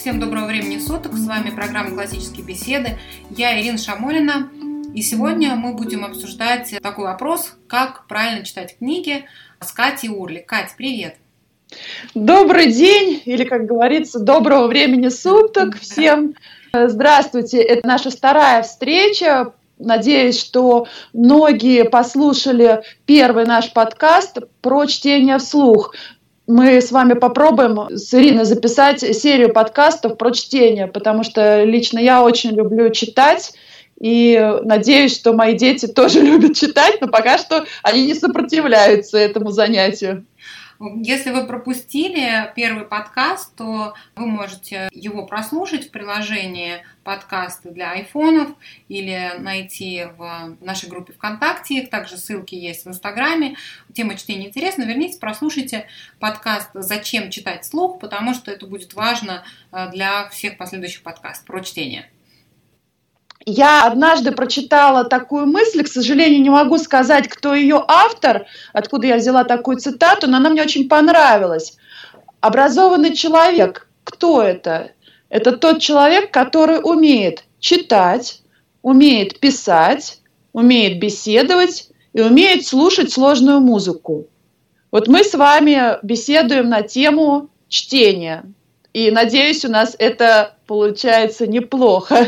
Всем доброго времени суток. С вами программа «Классические беседы». Я Ирина Шамолина. И сегодня мы будем обсуждать такой вопрос, как правильно читать книги с Катей Урли. Катя, привет! Добрый день, или, как говорится, доброго времени суток всем. Здравствуйте, это наша вторая встреча. Надеюсь, что многие послушали первый наш подкаст про чтение вслух мы с вами попробуем с Ириной записать серию подкастов про чтение, потому что лично я очень люблю читать. И надеюсь, что мои дети тоже любят читать, но пока что они не сопротивляются этому занятию. Если вы пропустили первый подкаст, то вы можете его прослушать в приложении подкасты для айфонов или найти в нашей группе ВКонтакте. Также ссылки есть в Инстаграме. Тема чтения интересна. Вернитесь, прослушайте подкаст «Зачем читать слух», потому что это будет важно э, для всех последующих подкастов про чтение. Я однажды прочитала такую мысль, к сожалению, не могу сказать, кто ее автор, откуда я взяла такую цитату, но она мне очень понравилась. Образованный человек, кто это? Это тот человек, который умеет читать, умеет писать, умеет беседовать и умеет слушать сложную музыку. Вот мы с вами беседуем на тему чтения. И надеюсь, у нас это получается неплохо.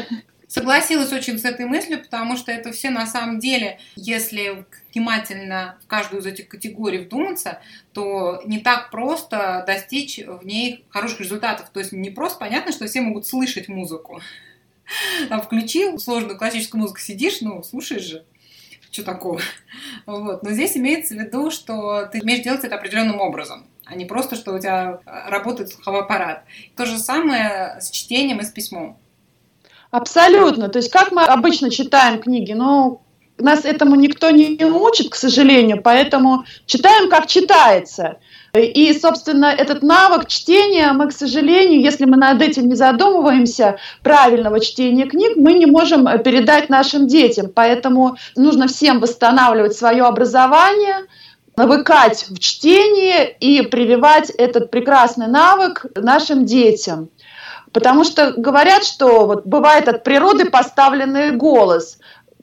Согласилась очень с этой мыслью, потому что это все на самом деле, если внимательно в каждую из этих категорий вдуматься, то не так просто достичь в ней хороших результатов. То есть не просто понятно, что все могут слышать музыку. Там включил сложную классическую музыку, сидишь, ну, слушаешь же что такого. Вот. Но здесь имеется в виду, что ты умеешь делать это определенным образом, а не просто, что у тебя работает слуховой аппарат. То же самое с чтением и с письмом. Абсолютно. То есть как мы обычно читаем книги? Ну, нас этому никто не учит, к сожалению, поэтому читаем, как читается. И, собственно, этот навык чтения мы, к сожалению, если мы над этим не задумываемся, правильного чтения книг, мы не можем передать нашим детям. Поэтому нужно всем восстанавливать свое образование, навыкать в чтении и прививать этот прекрасный навык нашим детям. Потому что говорят, что вот бывает от природы поставленный голос.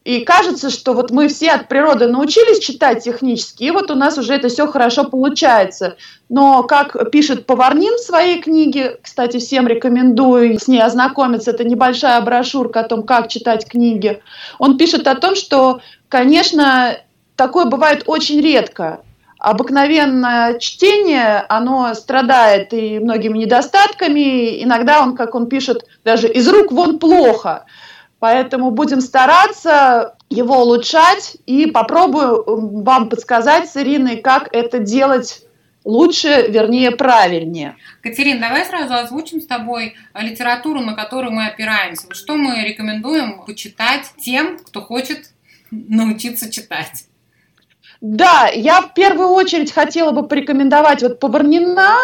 И кажется, что вот мы все от природы научились читать технически, и вот у нас уже это все хорошо получается. Но, как пишет Поварнин в своей книге, кстати, всем рекомендую с ней ознакомиться, это небольшая брошюрка о том, как читать книги, он пишет о том, что, конечно, такое бывает очень редко обыкновенное чтение, оно страдает и многими недостатками. Иногда он, как он пишет, даже из рук вон плохо. Поэтому будем стараться его улучшать и попробую вам подсказать с Ириной, как это делать лучше, вернее, правильнее. Катерин, давай сразу озвучим с тобой литературу, на которую мы опираемся. Что мы рекомендуем почитать тем, кто хочет научиться читать? Да, я в первую очередь хотела бы порекомендовать вот Поварнина,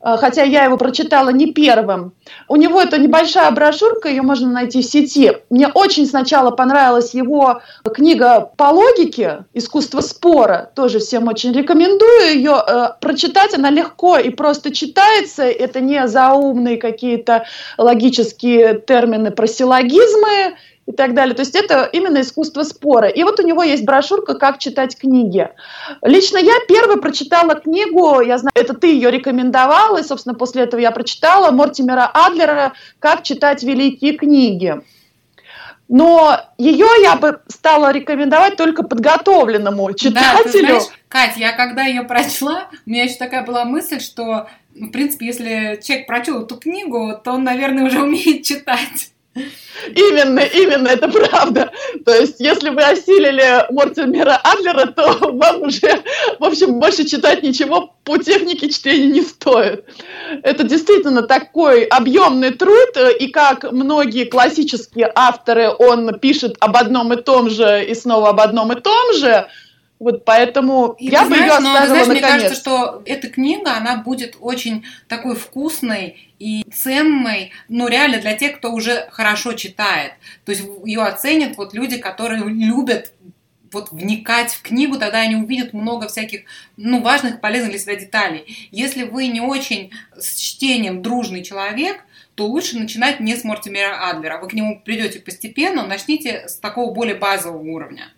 э, хотя я его прочитала не первым. У него это небольшая брошюрка, ее можно найти в сети. Мне очень сначала понравилась его книга по логике «Искусство спора». Тоже всем очень рекомендую ее э, прочитать. Она легко и просто читается. Это не заумные какие-то логические термины про силлогизмы и так далее. То есть это именно искусство спора. И вот у него есть брошюрка «Как читать книги». Лично я первой прочитала книгу, я знаю, это ты ее рекомендовала, и, собственно, после этого я прочитала Мортимера Адлера «Как читать великие книги». Но ее я бы стала рекомендовать только подготовленному читателю. Да, ты знаешь, Кать, я когда ее прочла, у меня еще такая была мысль, что, в принципе, если человек прочел эту книгу, то он, наверное, уже умеет читать. Именно, именно, это правда. То есть, если вы осилили Мортимера Адлера, то вам уже, в общем, больше читать ничего по технике чтения не стоит. Это действительно такой объемный труд, и как многие классические авторы, он пишет об одном и том же и снова об одном и том же, вот поэтому и я бы знаешь, ее оставила но, знаешь, наконец. Мне кажется, что эта книга, она будет очень такой вкусной и ценной, ну, реально для тех, кто уже хорошо читает. То есть ее оценят вот люди, которые любят вот вникать в книгу, тогда они увидят много всяких, ну, важных, полезных для себя деталей. Если вы не очень с чтением дружный человек, то лучше начинать не с Мортимера Адлера. Вы к нему придете постепенно, начните с такого более базового уровня.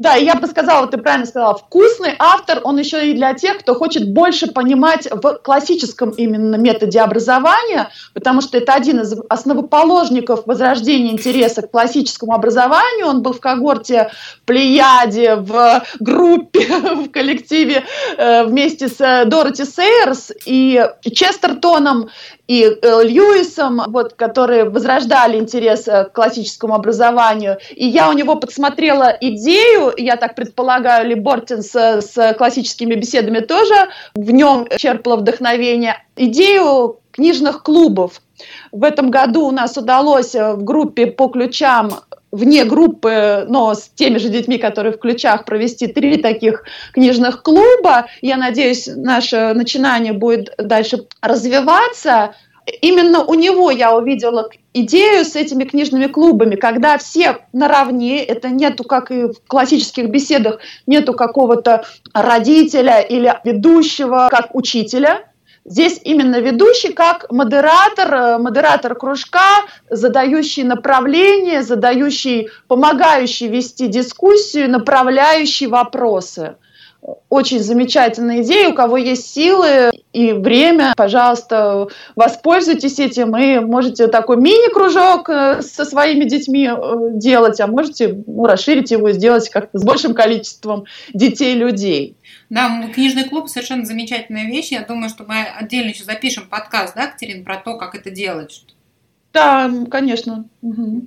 Да, я бы сказала, ты правильно сказала, вкусный автор, он еще и для тех, кто хочет больше понимать в классическом именно методе образования, потому что это один из основоположников возрождения интереса к классическому образованию. Он был в когорте Плеяде, в группе, в коллективе э, вместе с Дороти Сейерс и Честертоном и э, Льюисом, вот, которые возрождали интерес э, к классическому образованию. И я у него подсмотрела идею, я так предполагаю, Ли Бортинс с, классическими беседами тоже в нем черпала вдохновение, идею книжных клубов. В этом году у нас удалось э, в группе по ключам вне группы, но с теми же детьми, которые в ключах, провести три таких книжных клуба. Я надеюсь, наше начинание будет дальше развиваться. Именно у него я увидела идею с этими книжными клубами, когда все наравне, это нету, как и в классических беседах, нету какого-то родителя или ведущего, как учителя, Здесь именно ведущий как модератор, э, модератор кружка, задающий направление, задающий, помогающий вести дискуссию, направляющий вопросы. Очень замечательная идея. У кого есть силы и время, пожалуйста, воспользуйтесь этим и можете такой мини-кружок э, со своими детьми э, делать, а можете ну, расширить его и сделать как-то с большим количеством детей-людей. Да, книжный клуб совершенно замечательная вещь. Я думаю, что мы отдельно еще запишем подкаст, да, Катерин, про то, как это делать. Да, конечно. Угу.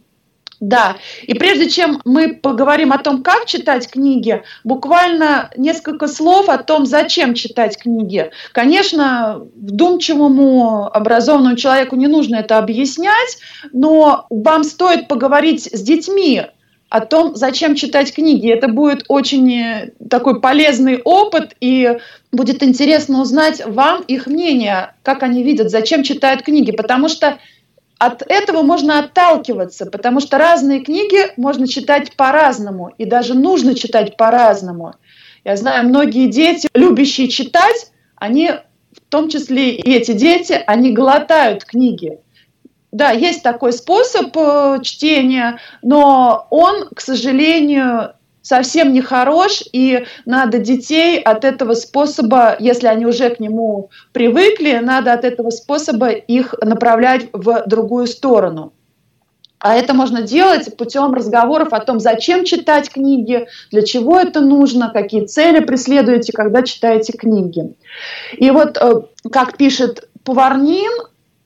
Да, и прежде чем мы поговорим о том, как читать книги, буквально несколько слов о том, зачем читать книги. Конечно, вдумчивому, образованному человеку не нужно это объяснять, но вам стоит поговорить с детьми о том, зачем читать книги. Это будет очень э, такой полезный опыт, и будет интересно узнать вам их мнение, как они видят, зачем читают книги, потому что от этого можно отталкиваться, потому что разные книги можно читать по-разному, и даже нужно читать по-разному. Я знаю, многие дети, любящие читать, они, в том числе и эти дети, они глотают книги. Да, есть такой способ э, чтения, но он, к сожалению, совсем не хорош, и надо детей от этого способа, если они уже к нему привыкли, надо от этого способа их направлять в другую сторону. А это можно делать путем разговоров о том, зачем читать книги, для чего это нужно, какие цели преследуете, когда читаете книги. И вот, э, как пишет Поварнин,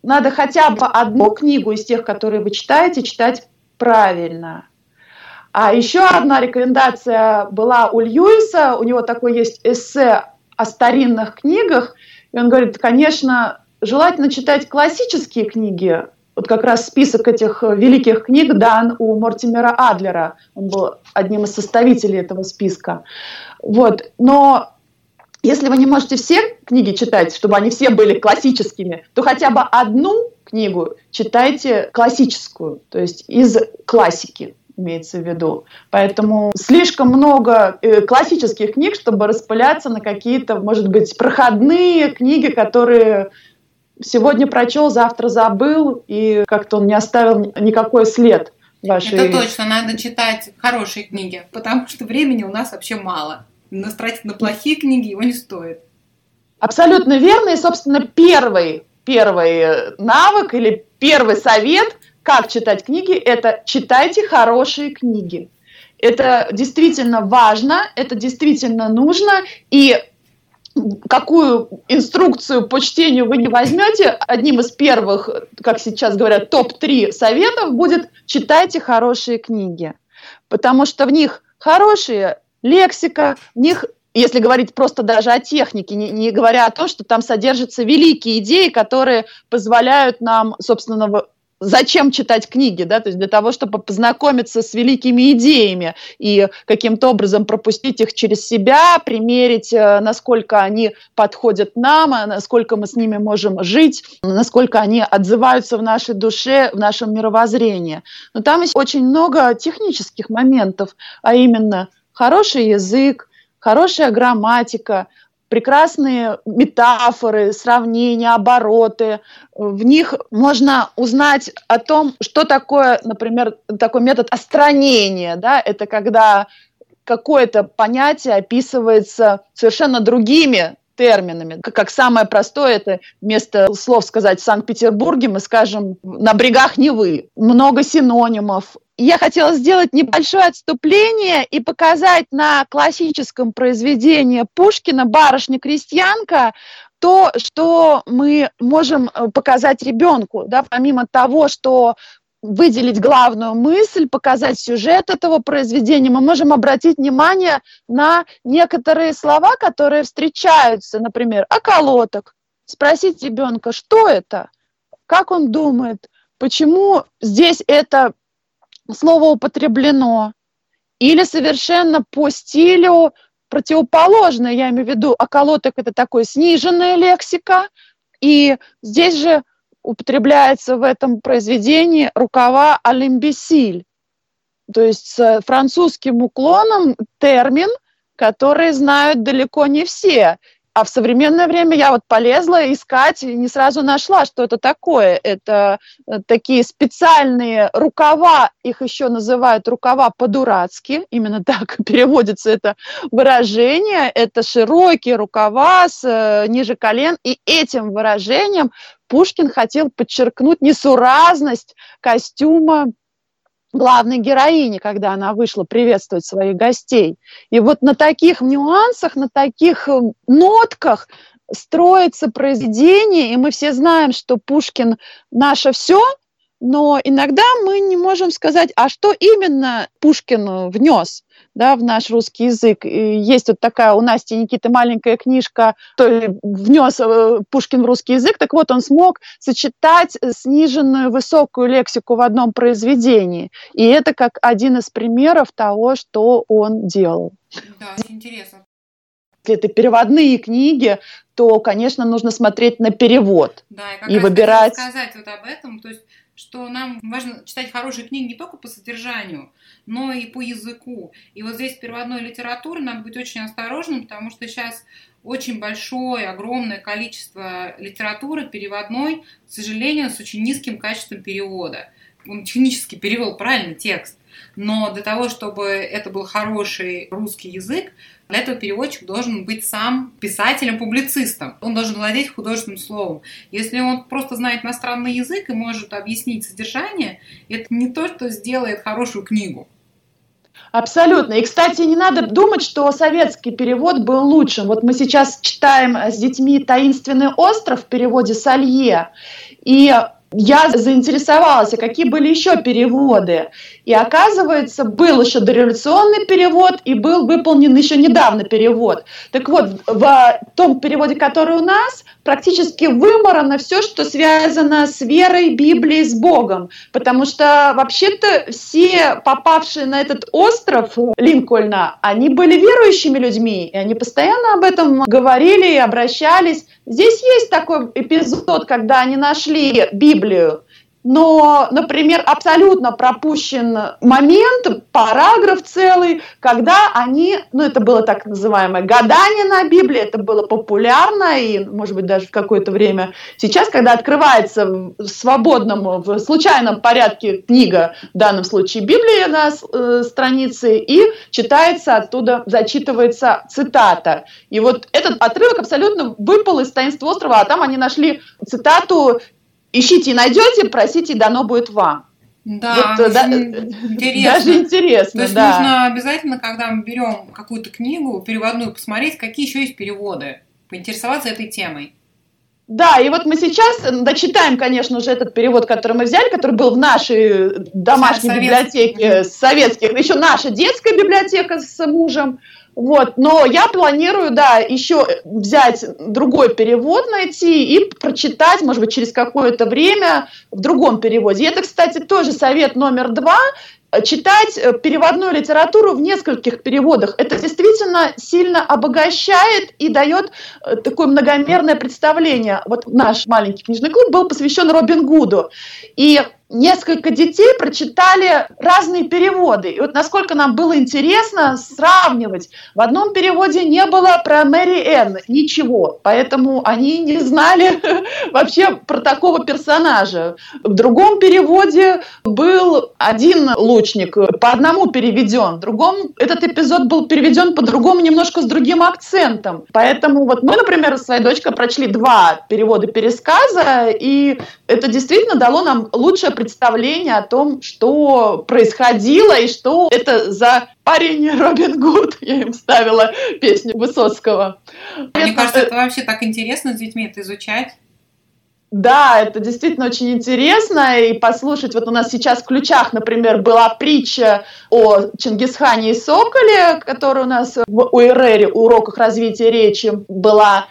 надо хотя бы одну книгу из тех, которые вы читаете, читать правильно. А еще одна рекомендация была у Льюиса, у него такой есть эссе о старинных книгах, и он говорит, конечно, желательно читать классические книги, вот как раз список этих великих книг дан у Мортимера Адлера, он был одним из составителей этого списка. Вот. Но если вы не можете все книги читать, чтобы они все были классическими, то хотя бы одну книгу читайте классическую, то есть из классики имеется в виду. Поэтому слишком много э, классических книг, чтобы распыляться на какие-то, может быть, проходные книги, которые сегодня прочел, завтра забыл, и как-то он не оставил никакой след. Вашей... Это точно, надо читать хорошие книги, потому что времени у нас вообще мало но тратить на плохие книги его не стоит. Абсолютно верно. И, собственно, первый, первый навык или первый совет, как читать книги, это читайте хорошие книги. Это действительно важно, это действительно нужно, и какую инструкцию по чтению вы не возьмете, одним из первых, как сейчас говорят, топ-3 советов будет читайте хорошие книги, потому что в них хорошие лексика, в них если говорить просто даже о технике, не, не говоря о том, что там содержатся великие идеи, которые позволяют нам, собственно, зачем читать книги, да, то есть для того, чтобы познакомиться с великими идеями и каким-то образом пропустить их через себя, примерить, э, насколько они подходят нам, а насколько мы с ними можем жить, насколько они отзываются в нашей душе, в нашем мировоззрении. Но там есть очень много технических моментов, а именно хороший язык, хорошая грамматика, прекрасные метафоры, сравнения, обороты. В них можно узнать о том, что такое, например, такой метод остранения. Да? Это когда какое-то понятие описывается совершенно другими терминами. Как самое простое, это вместо слов сказать в Санкт-Петербурге, мы скажем на брегах Невы. Много синонимов, я хотела сделать небольшое отступление и показать на классическом произведении Пушкина «Барышня-крестьянка» то, что мы можем э, показать ребенку, да, помимо того, что выделить главную мысль, показать сюжет этого произведения, мы можем обратить внимание на некоторые слова, которые встречаются, например, околоток, спросить ребенка, что это, как он думает, почему здесь это слово употреблено, или совершенно по стилю противоположное, я имею в виду, околоток – это такой сниженная лексика, и здесь же употребляется в этом произведении рукава алимбесиль, то есть с французским уклоном термин, который знают далеко не все. А в современное время я вот полезла искать и не сразу нашла, что это такое. Это э, такие специальные рукава, их еще называют рукава по-дурацки, именно так переводится это выражение. Это широкие рукава с э, ниже колен, и этим выражением Пушкин хотел подчеркнуть несуразность костюма главной героини, когда она вышла приветствовать своих гостей. И вот на таких нюансах, на таких э, нотках строится произведение, и мы все знаем, что Пушкин наше все, но иногда мы не можем сказать, а что именно Пушкин внес да, в наш русский язык. И есть вот такая у Насти Никиты маленькая книжка, то ли внес э, Пушкин в русский язык, так вот он смог сочетать сниженную высокую лексику в одном произведении. И это как один из примеров того, что он делал. Да, интересно. Если это переводные книги, то, конечно, нужно смотреть на перевод да, и, как и выбирать. сказать вот об этом, то есть что нам важно читать хорошие книги не только по содержанию, но и по языку. И вот здесь переводной литературе надо быть очень осторожным, потому что сейчас очень большое, огромное количество литературы переводной, к сожалению, с очень низким качеством перевода. Он технически перевел правильный текст, но для того, чтобы это был хороший русский язык, для этого переводчик должен быть сам писателем-публицистом. Он должен владеть художественным словом. Если он просто знает иностранный язык и может объяснить содержание, это не то, что сделает хорошую книгу. Абсолютно. И, кстати, не надо думать, что советский перевод был лучшим. Вот мы сейчас читаем с детьми «Таинственный остров» в переводе Салье. И я заинтересовалась, а какие были еще переводы. И оказывается, был еще дореволюционный перевод и был выполнен еще недавно перевод. Так вот, в том переводе, который у нас, практически выморано все, что связано с верой, Библией, с Богом. Потому что вообще-то все попавшие на этот остров Линкольна, они были верующими людьми, и они постоянно об этом говорили и обращались. Здесь есть такой эпизод, когда они нашли Библию, но, например, абсолютно пропущен момент, параграф целый, когда они, ну это было так называемое гадание на Библии, это было популярно и, может быть, даже в какое-то время сейчас, когда открывается в свободном, в случайном порядке книга, в данном случае Библия на э, странице, и читается оттуда, зачитывается цитата. И вот этот отрывок абсолютно выпал из таинства острова, а там они нашли цитату ищите и найдете, просите, и дано будет вам. Да, вот, да, интересно. Даже интересно, То есть да. нужно обязательно, когда мы берем какую-то книгу переводную, посмотреть, какие еще есть переводы, поинтересоваться этой темой. Да, и вот мы сейчас дочитаем, конечно же, этот перевод, который мы взяли, который был в нашей домашней Советский. библиотеке советских, еще наша детская библиотека с мужем. Вот, но я планирую, да, еще взять другой перевод найти и прочитать, может быть, через какое-то время в другом переводе. Это, кстати, тоже совет номер два читать э, переводную литературу в нескольких переводах. Это действительно сильно обогащает и дает э, такое многомерное представление. Вот наш маленький книжный клуб был посвящен Робин Гуду. И несколько детей прочитали разные переводы. И вот насколько нам было интересно сравнивать. В одном переводе не было про Мэри Энн ничего, поэтому они не знали вообще про такого персонажа. В другом переводе был один лучник, по одному переведен. В другом этот эпизод был переведен по-другому, немножко с другим акцентом. Поэтому вот мы, например, с своей дочкой прочли два перевода пересказа, и это действительно дало нам лучшее представление о том, что происходило и что это за парень Робин Гуд. Я им ставила песню Высоцкого. Мне кажется, это вообще так интересно с детьми это изучать. Да, это действительно очень интересно, и послушать, вот у нас сейчас в ключах, например, была притча о Чингисхане и Соколе, которая у нас в УРР, уроках развития речи, была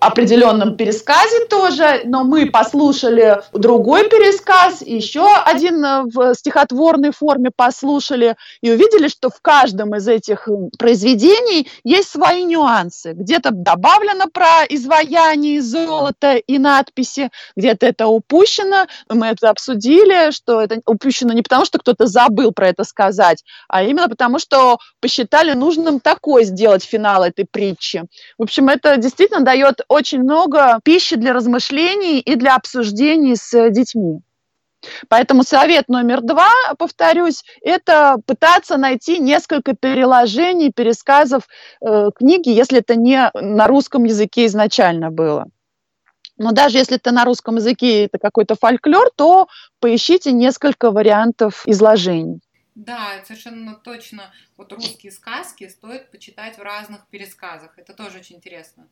определенном пересказе тоже, но мы послушали другой пересказ, еще один в стихотворной форме послушали, и увидели, что в каждом из этих произведений есть свои нюансы. Где-то добавлено про изваяние золота и надписи, где-то это упущено. Мы это обсудили, что это упущено не потому, что кто-то забыл про это сказать, а именно потому, что посчитали нужным такой сделать финал этой притчи. В общем, это действительно дает очень много пищи для размышлений и для обсуждений с детьми. Поэтому совет номер два, повторюсь, это пытаться найти несколько переложений, пересказов э, книги, если это не на русском языке изначально было. Но даже если это на русском языке это какой-то фольклор, то поищите несколько вариантов изложений. Да, совершенно точно. Вот русские сказки стоит почитать в разных пересказах. Это тоже очень интересно.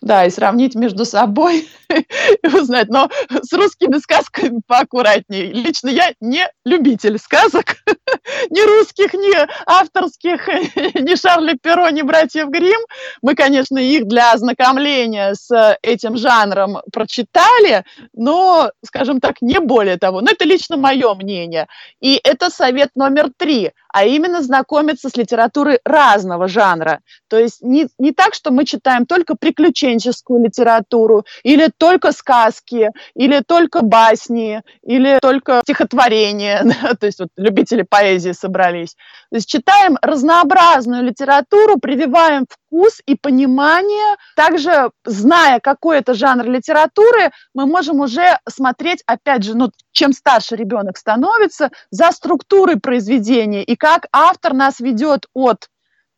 Да, и сравнить между собой и узнать. Но с русскими сказками поаккуратнее. Лично я не любитель сказок. ни русских, ни авторских, ни Шарля Перо, ни братьев Грим. Мы, конечно, их для ознакомления с этим жанром прочитали, но, скажем так, не более того. Но это лично мое мнение. И это совет номер три – а именно знакомиться с литературой разного жанра. То есть не, не так, что мы читаем только приключенческую литературу, или только сказки, или только басни, или только стихотворения, то есть вот любители поэзии собрались. То есть читаем разнообразную литературу, прививаем вкус и понимание. Также, зная, какой это жанр литературы, мы можем уже смотреть, опять же, ну, чем старше ребенок становится, за структурой произведения и как автор нас ведет от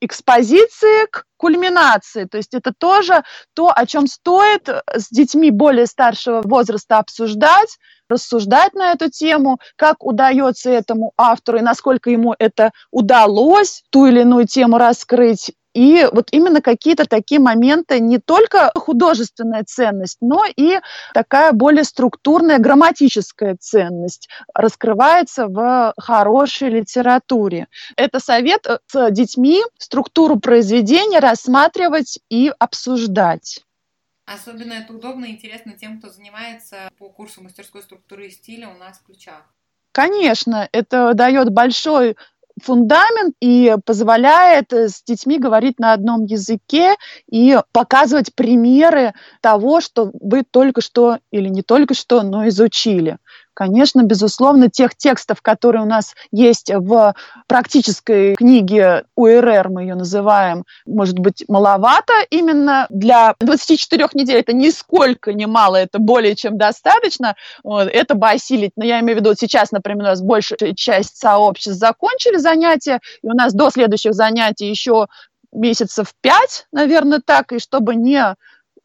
экспозиции к кульминации. То есть это тоже то, о чем стоит с детьми более старшего возраста обсуждать, рассуждать на эту тему, как удается этому автору и насколько ему это удалось ту или иную тему раскрыть, и вот именно какие-то такие моменты, не только художественная ценность, но и такая более структурная грамматическая ценность раскрывается в хорошей литературе. Это совет э, с детьми структуру произведения рассматривать и обсуждать. Особенно это удобно и интересно тем, кто занимается по курсу мастерской структуры и стиля у нас в ключах. Конечно, это дает большой фундамент и позволяет э, с детьми говорить на одном языке и показывать примеры того, что вы только что или не только что, но изучили. Конечно, безусловно, тех текстов, которые у нас есть в практической книге УРР, мы ее называем, может быть, маловато именно для 24 недель. Это нисколько не мало, это более чем достаточно. Вот, это бы осилить. Но я имею в виду, сейчас, например, у нас большая часть сообществ закончили занятия, и у нас до следующих занятий еще месяцев пять, наверное, так, и чтобы не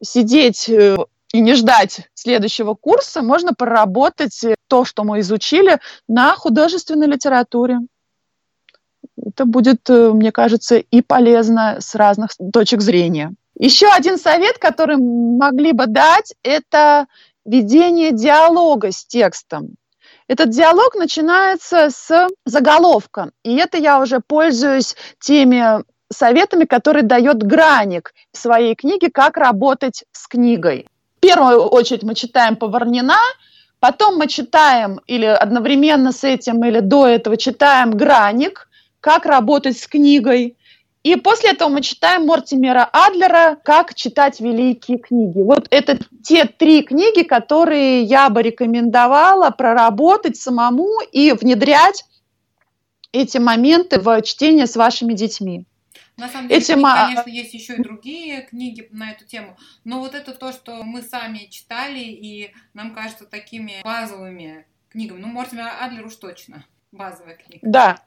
сидеть э, и не ждать следующего курса, можно проработать то, что мы изучили на художественной литературе. Это будет, э, мне кажется, и полезно с разных точек зрения. Еще один совет, который могли бы дать, это ведение диалога с текстом. Этот диалог начинается с заголовка. И это я уже пользуюсь теми советами, которые дает Граник в своей книге «Как работать с книгой» первую очередь мы читаем Поварнина, потом мы читаем или одновременно с этим, или до этого читаем Граник, как работать с книгой. И после этого мы читаем Мортимера Адлера «Как читать великие книги». Вот это те три книги, которые я бы рекомендовала проработать самому и внедрять эти моменты в чтение с вашими детьми. На самом деле, Этим... конечно, есть еще и другие книги на эту тему, но вот это то, что мы сами читали, и нам кажется такими базовыми книгами. Ну, Мортимер Адлер уж точно базовая книга. Да,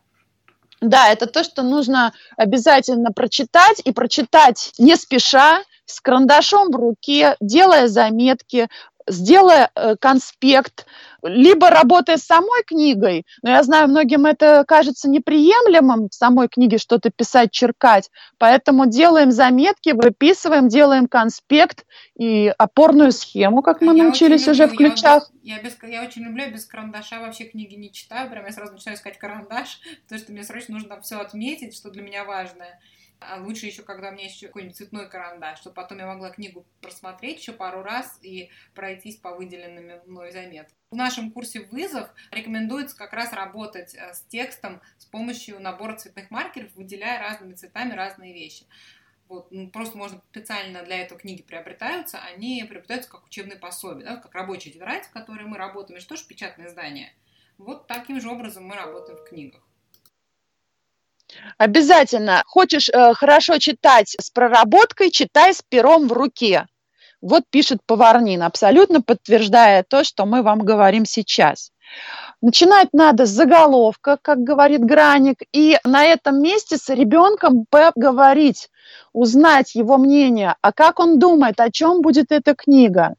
да, это то, что нужно обязательно прочитать и прочитать не спеша, с карандашом в руке, делая заметки, сделая э, конспект, либо работая с самой книгой, но я знаю, многим это кажется неприемлемым в самой книге что-то писать, черкать, поэтому делаем заметки, выписываем, делаем конспект и опорную схему, как мы я научились уже люблю, в ключах. Я, я, без, я очень люблю, я без карандаша вообще книги не читаю, прям я сразу начинаю искать карандаш, потому что мне срочно нужно все отметить, что для меня важное. А лучше еще, когда у меня есть какой-нибудь цветной карандаш, чтобы потом я могла книгу просмотреть еще пару раз и пройтись по выделенным мной заметкам. В нашем курсе «Вызов» рекомендуется как раз работать э, с текстом с помощью набора цветных маркеров, выделяя разными цветами разные вещи. Вот, ну, просто можно специально для этого книги приобретаются, они приобретаются как учебные пособия, да, как рабочая тетрадь, в которой мы работаем, это же печатное издание. Вот таким же образом мы работаем в книгах. Обязательно. Хочешь э, хорошо читать с проработкой, читай с пером в руке. Вот пишет Поварнин, абсолютно подтверждая то, что мы вам говорим сейчас. Начинать надо с заголовка, как говорит Граник, и на этом месте с ребенком поговорить, узнать его мнение, а как он думает, о чем будет эта книга.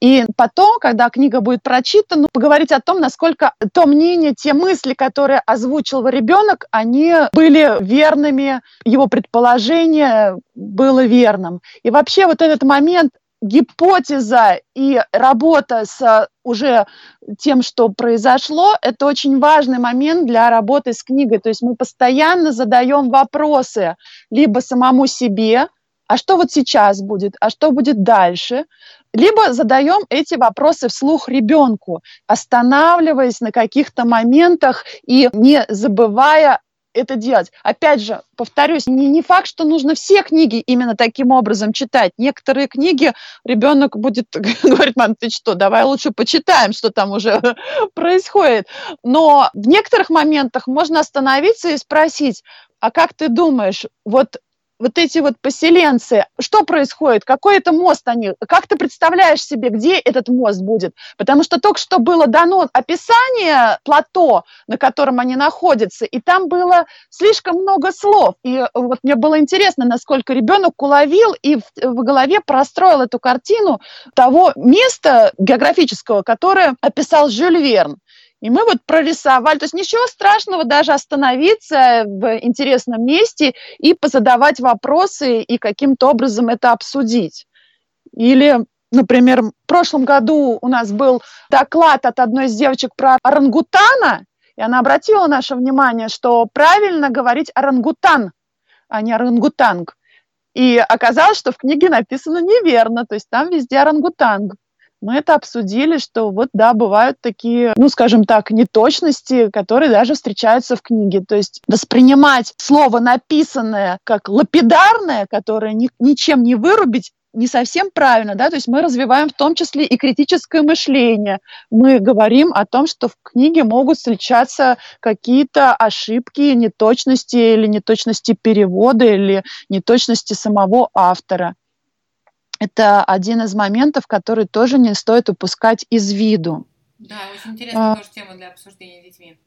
И потом, когда книга будет прочитана, поговорить о том, насколько то мнение, те мысли, которые озвучил ребенок, они были верными, его предположение было верным. И вообще вот этот момент гипотеза и работа с уже тем, что произошло, это очень важный момент для работы с книгой. То есть мы постоянно задаем вопросы либо самому себе, а что вот сейчас будет, а что будет дальше, либо задаем эти вопросы вслух ребенку, останавливаясь на каких-то моментах и не забывая это делать. Опять же, повторюсь, не, не факт, что нужно все книги именно таким образом читать. Некоторые книги ребенок будет говорить, мам, ты что, давай лучше почитаем, что там уже происходит. Но в некоторых моментах можно остановиться и спросить, а как ты думаешь, вот вот эти вот поселенцы, что происходит, какой это мост они, как ты представляешь себе, где этот мост будет? Потому что только что было дано описание плато, на котором они находятся, и там было слишком много слов. И вот мне было интересно, насколько ребенок уловил и в, в голове простроил эту картину того места географического, которое описал Жюль Верн. И мы вот прорисовали. То есть ничего страшного даже остановиться в интересном месте и позадавать вопросы и каким-то образом это обсудить. Или, например, в прошлом году у нас был доклад от одной из девочек про орангутана, и она обратила наше внимание, что правильно говорить орангутан, а не орангутанг. И оказалось, что в книге написано неверно, то есть там везде орангутанг мы это обсудили, что вот, да, бывают такие, ну, скажем так, неточности, которые даже встречаются в книге. То есть воспринимать слово написанное как лапидарное, которое ни, ничем не вырубить, не совсем правильно, да, то есть мы развиваем в том числе и критическое мышление. Мы говорим о том, что в книге могут встречаться какие-то ошибки, неточности или неточности перевода или неточности самого автора это один из моментов, который тоже не стоит упускать из виду. Да, очень интересная а, тоже тема для обсуждения с детьми.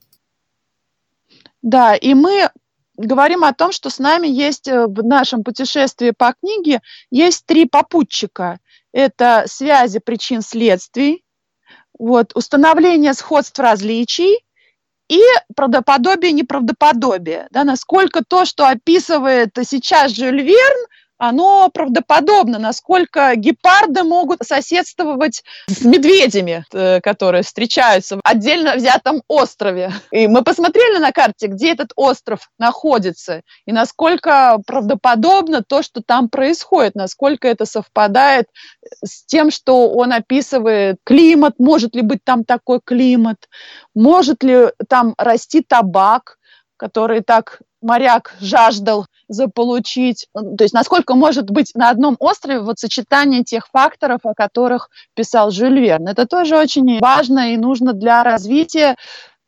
Да, и мы говорим о том, что с нами есть э, в нашем путешествии по книге есть три попутчика. Это связи причин следствий, вот, установление сходств различий и правдоподобие неправдоподобие. Да, насколько то, что описывает сейчас Жюль Верн, оно правдоподобно, насколько гепарды могут соседствовать с медведями, э, которые встречаются в отдельно взятом острове. И мы посмотрели на карте, где этот остров находится, и насколько правдоподобно то, что там происходит, насколько это совпадает с тем, что он описывает климат, может ли быть там такой климат, может ли там расти табак, который так моряк жаждал заполучить, то есть насколько может быть на одном острове вот сочетание тех факторов, о которых писал Жюль Верн. Это тоже очень важно и нужно для развития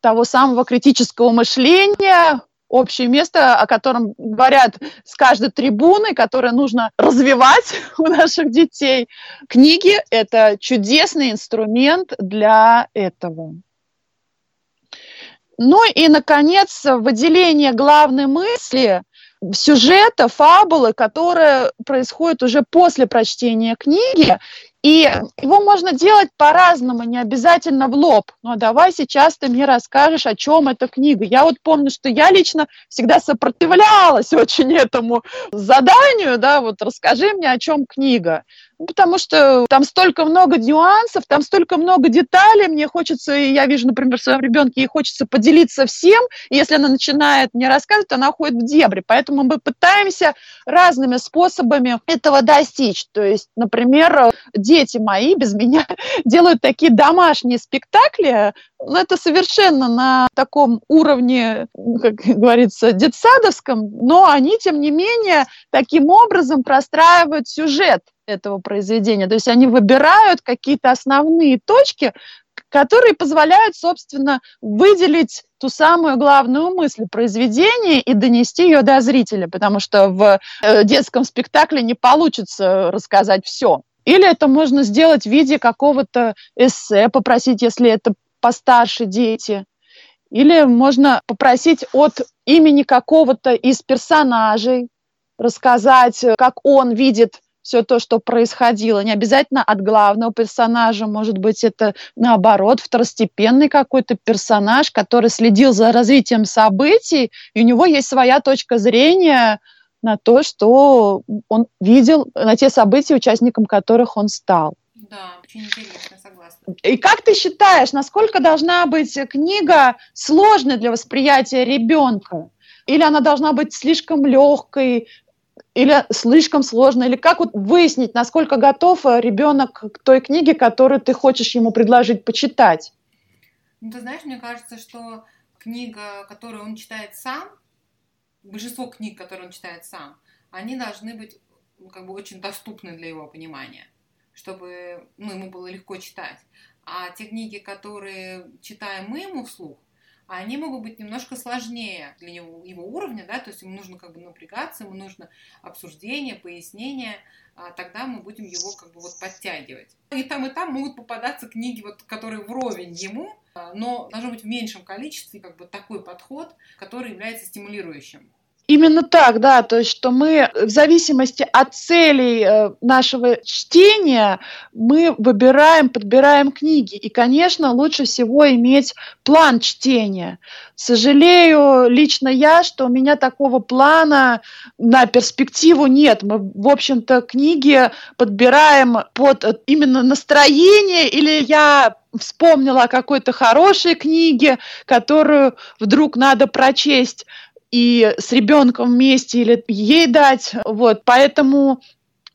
того самого критического мышления, общее место, о котором говорят с каждой трибуны, которое нужно развивать у наших детей. Книги – это чудесный инструмент для этого. Ну и, наконец, выделение главной мысли сюжета, фабулы, которая происходит уже после прочтения книги, и его можно делать по-разному, не обязательно в лоб. Но давай сейчас ты мне расскажешь, о чем эта книга. Я вот помню, что я лично всегда сопротивлялась очень этому заданию, да, вот расскажи мне, о чем книга. Ну, потому что там столько много нюансов, там столько много деталей, мне хочется, я вижу, например, в своем ребенке, ей хочется поделиться всем, и если она начинает мне рассказывать, она уходит в дебри. Поэтому мы пытаемся разными способами этого достичь. То есть, например, дети мои без меня делают такие домашние спектакли, ну, это совершенно на таком уровне, как говорится, детсадовском, но они, тем не менее, таким образом простраивают сюжет этого произведения. То есть они выбирают какие-то основные точки, которые позволяют, собственно, выделить ту самую главную мысль произведения и донести ее до зрителя, потому что в э, детском спектакле не получится рассказать все. Или это можно сделать в виде какого-то эссе, попросить, если это постарше дети. Или можно попросить от имени какого-то из персонажей рассказать, как он видит все то, что происходило. Не обязательно от главного персонажа, может быть, это наоборот, второстепенный какой-то персонаж, который следил за развитием событий, и у него есть своя точка зрения на то, что он видел, на те события, участником которых он стал. Да, очень интересно, согласна. И как ты считаешь, насколько должна быть книга сложной для восприятия ребенка? Или она должна быть слишком легкой, или слишком сложно, или как вот выяснить, насколько готов ребенок к той книге, которую ты хочешь ему предложить почитать? Ну, ты знаешь, мне кажется, что книга, которую он читает сам, большинство книг, которые он читает сам, они должны быть ну, как бы очень доступны для его понимания, чтобы ну, ему было легко читать. А те книги, которые читаем мы ему вслух, а они могут быть немножко сложнее для него, его уровня, да, то есть ему нужно как бы напрягаться, ему нужно обсуждение, пояснение, а тогда мы будем его как бы вот подтягивать. И там, и там могут попадаться книги, вот, которые вровень ему, а, но должно быть в меньшем количестве как бы такой подход, который является стимулирующим. Именно так, да, то есть что мы в зависимости от целей э, нашего чтения мы выбираем, подбираем книги. И, конечно, лучше всего иметь план чтения. Сожалею лично я, что у меня такого плана на перспективу нет. Мы, в общем-то, книги подбираем под э, именно настроение или я вспомнила о какой-то хорошей книге, которую вдруг надо прочесть и с ребенком вместе или ей дать. Вот, поэтому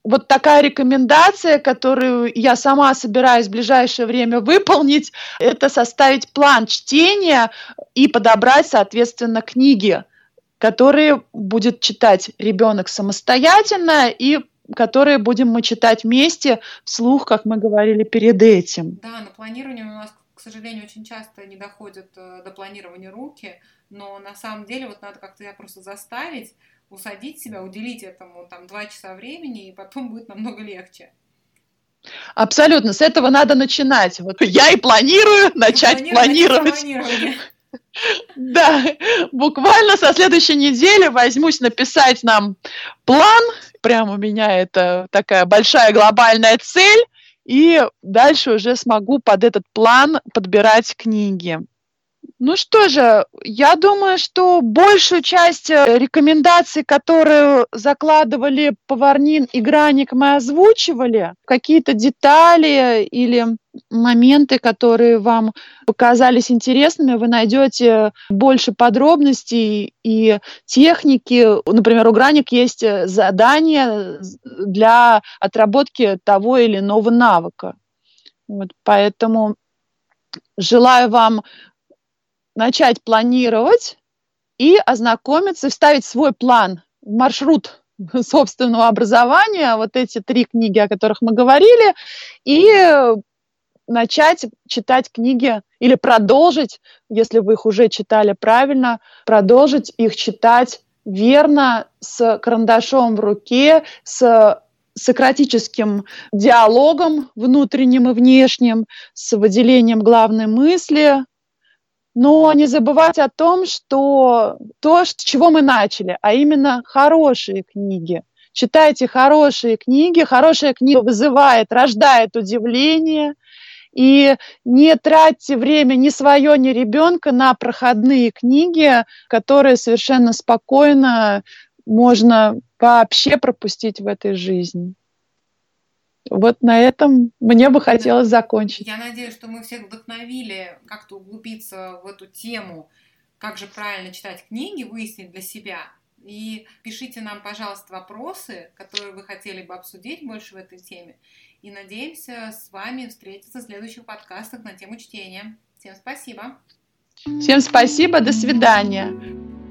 вот такая рекомендация, которую я сама собираюсь в ближайшее время выполнить, это составить план чтения и подобрать, соответственно, книги, которые будет читать ребенок самостоятельно и которые будем мы читать вместе вслух, как мы говорили перед этим. Да, на планирование у нас, к сожалению, очень часто не доходят э, до планирования руки, но на самом деле вот надо как-то я просто заставить, усадить себя, уделить этому там два часа времени, и потом будет намного легче. Абсолютно, с этого надо начинать. Вот я и планирую начать планировать. Да, буквально со следующей недели возьмусь написать нам план. Прям у меня это такая большая глобальная цель. И дальше уже смогу под этот план подбирать книги. Ну что же, я думаю, что большую часть э, рекомендаций, которые закладывали Поварнин и Граник, мы озвучивали. Какие-то детали или моменты, которые вам показались интересными, вы найдете больше подробностей и техники. Например, у Граник есть э, задание для отработки того или иного навыка. Вот, поэтому желаю вам начать планировать и ознакомиться, вставить свой план, маршрут собственного образования, вот эти три книги, о которых мы говорили, и начать читать книги или продолжить, если вы их уже читали правильно, продолжить их читать верно, с карандашом в руке, с сократическим диалогом внутренним и внешним, с выделением главной мысли, но не забывать о том, что то, с чего мы начали, а именно хорошие книги. Читайте хорошие книги. Хорошая книга вызывает, рождает удивление. И не тратьте время ни свое, ни ребенка на проходные книги, которые совершенно спокойно можно вообще пропустить в этой жизни. Вот на этом мне бы хотелось закончить. Я надеюсь, что мы всех вдохновили как-то углубиться в эту тему, как же правильно читать книги, выяснить для себя. И пишите нам, пожалуйста, вопросы, которые вы хотели бы обсудить больше в этой теме. И надеемся с вами встретиться в следующих подкастах на тему чтения. Всем спасибо. Всем спасибо, до свидания.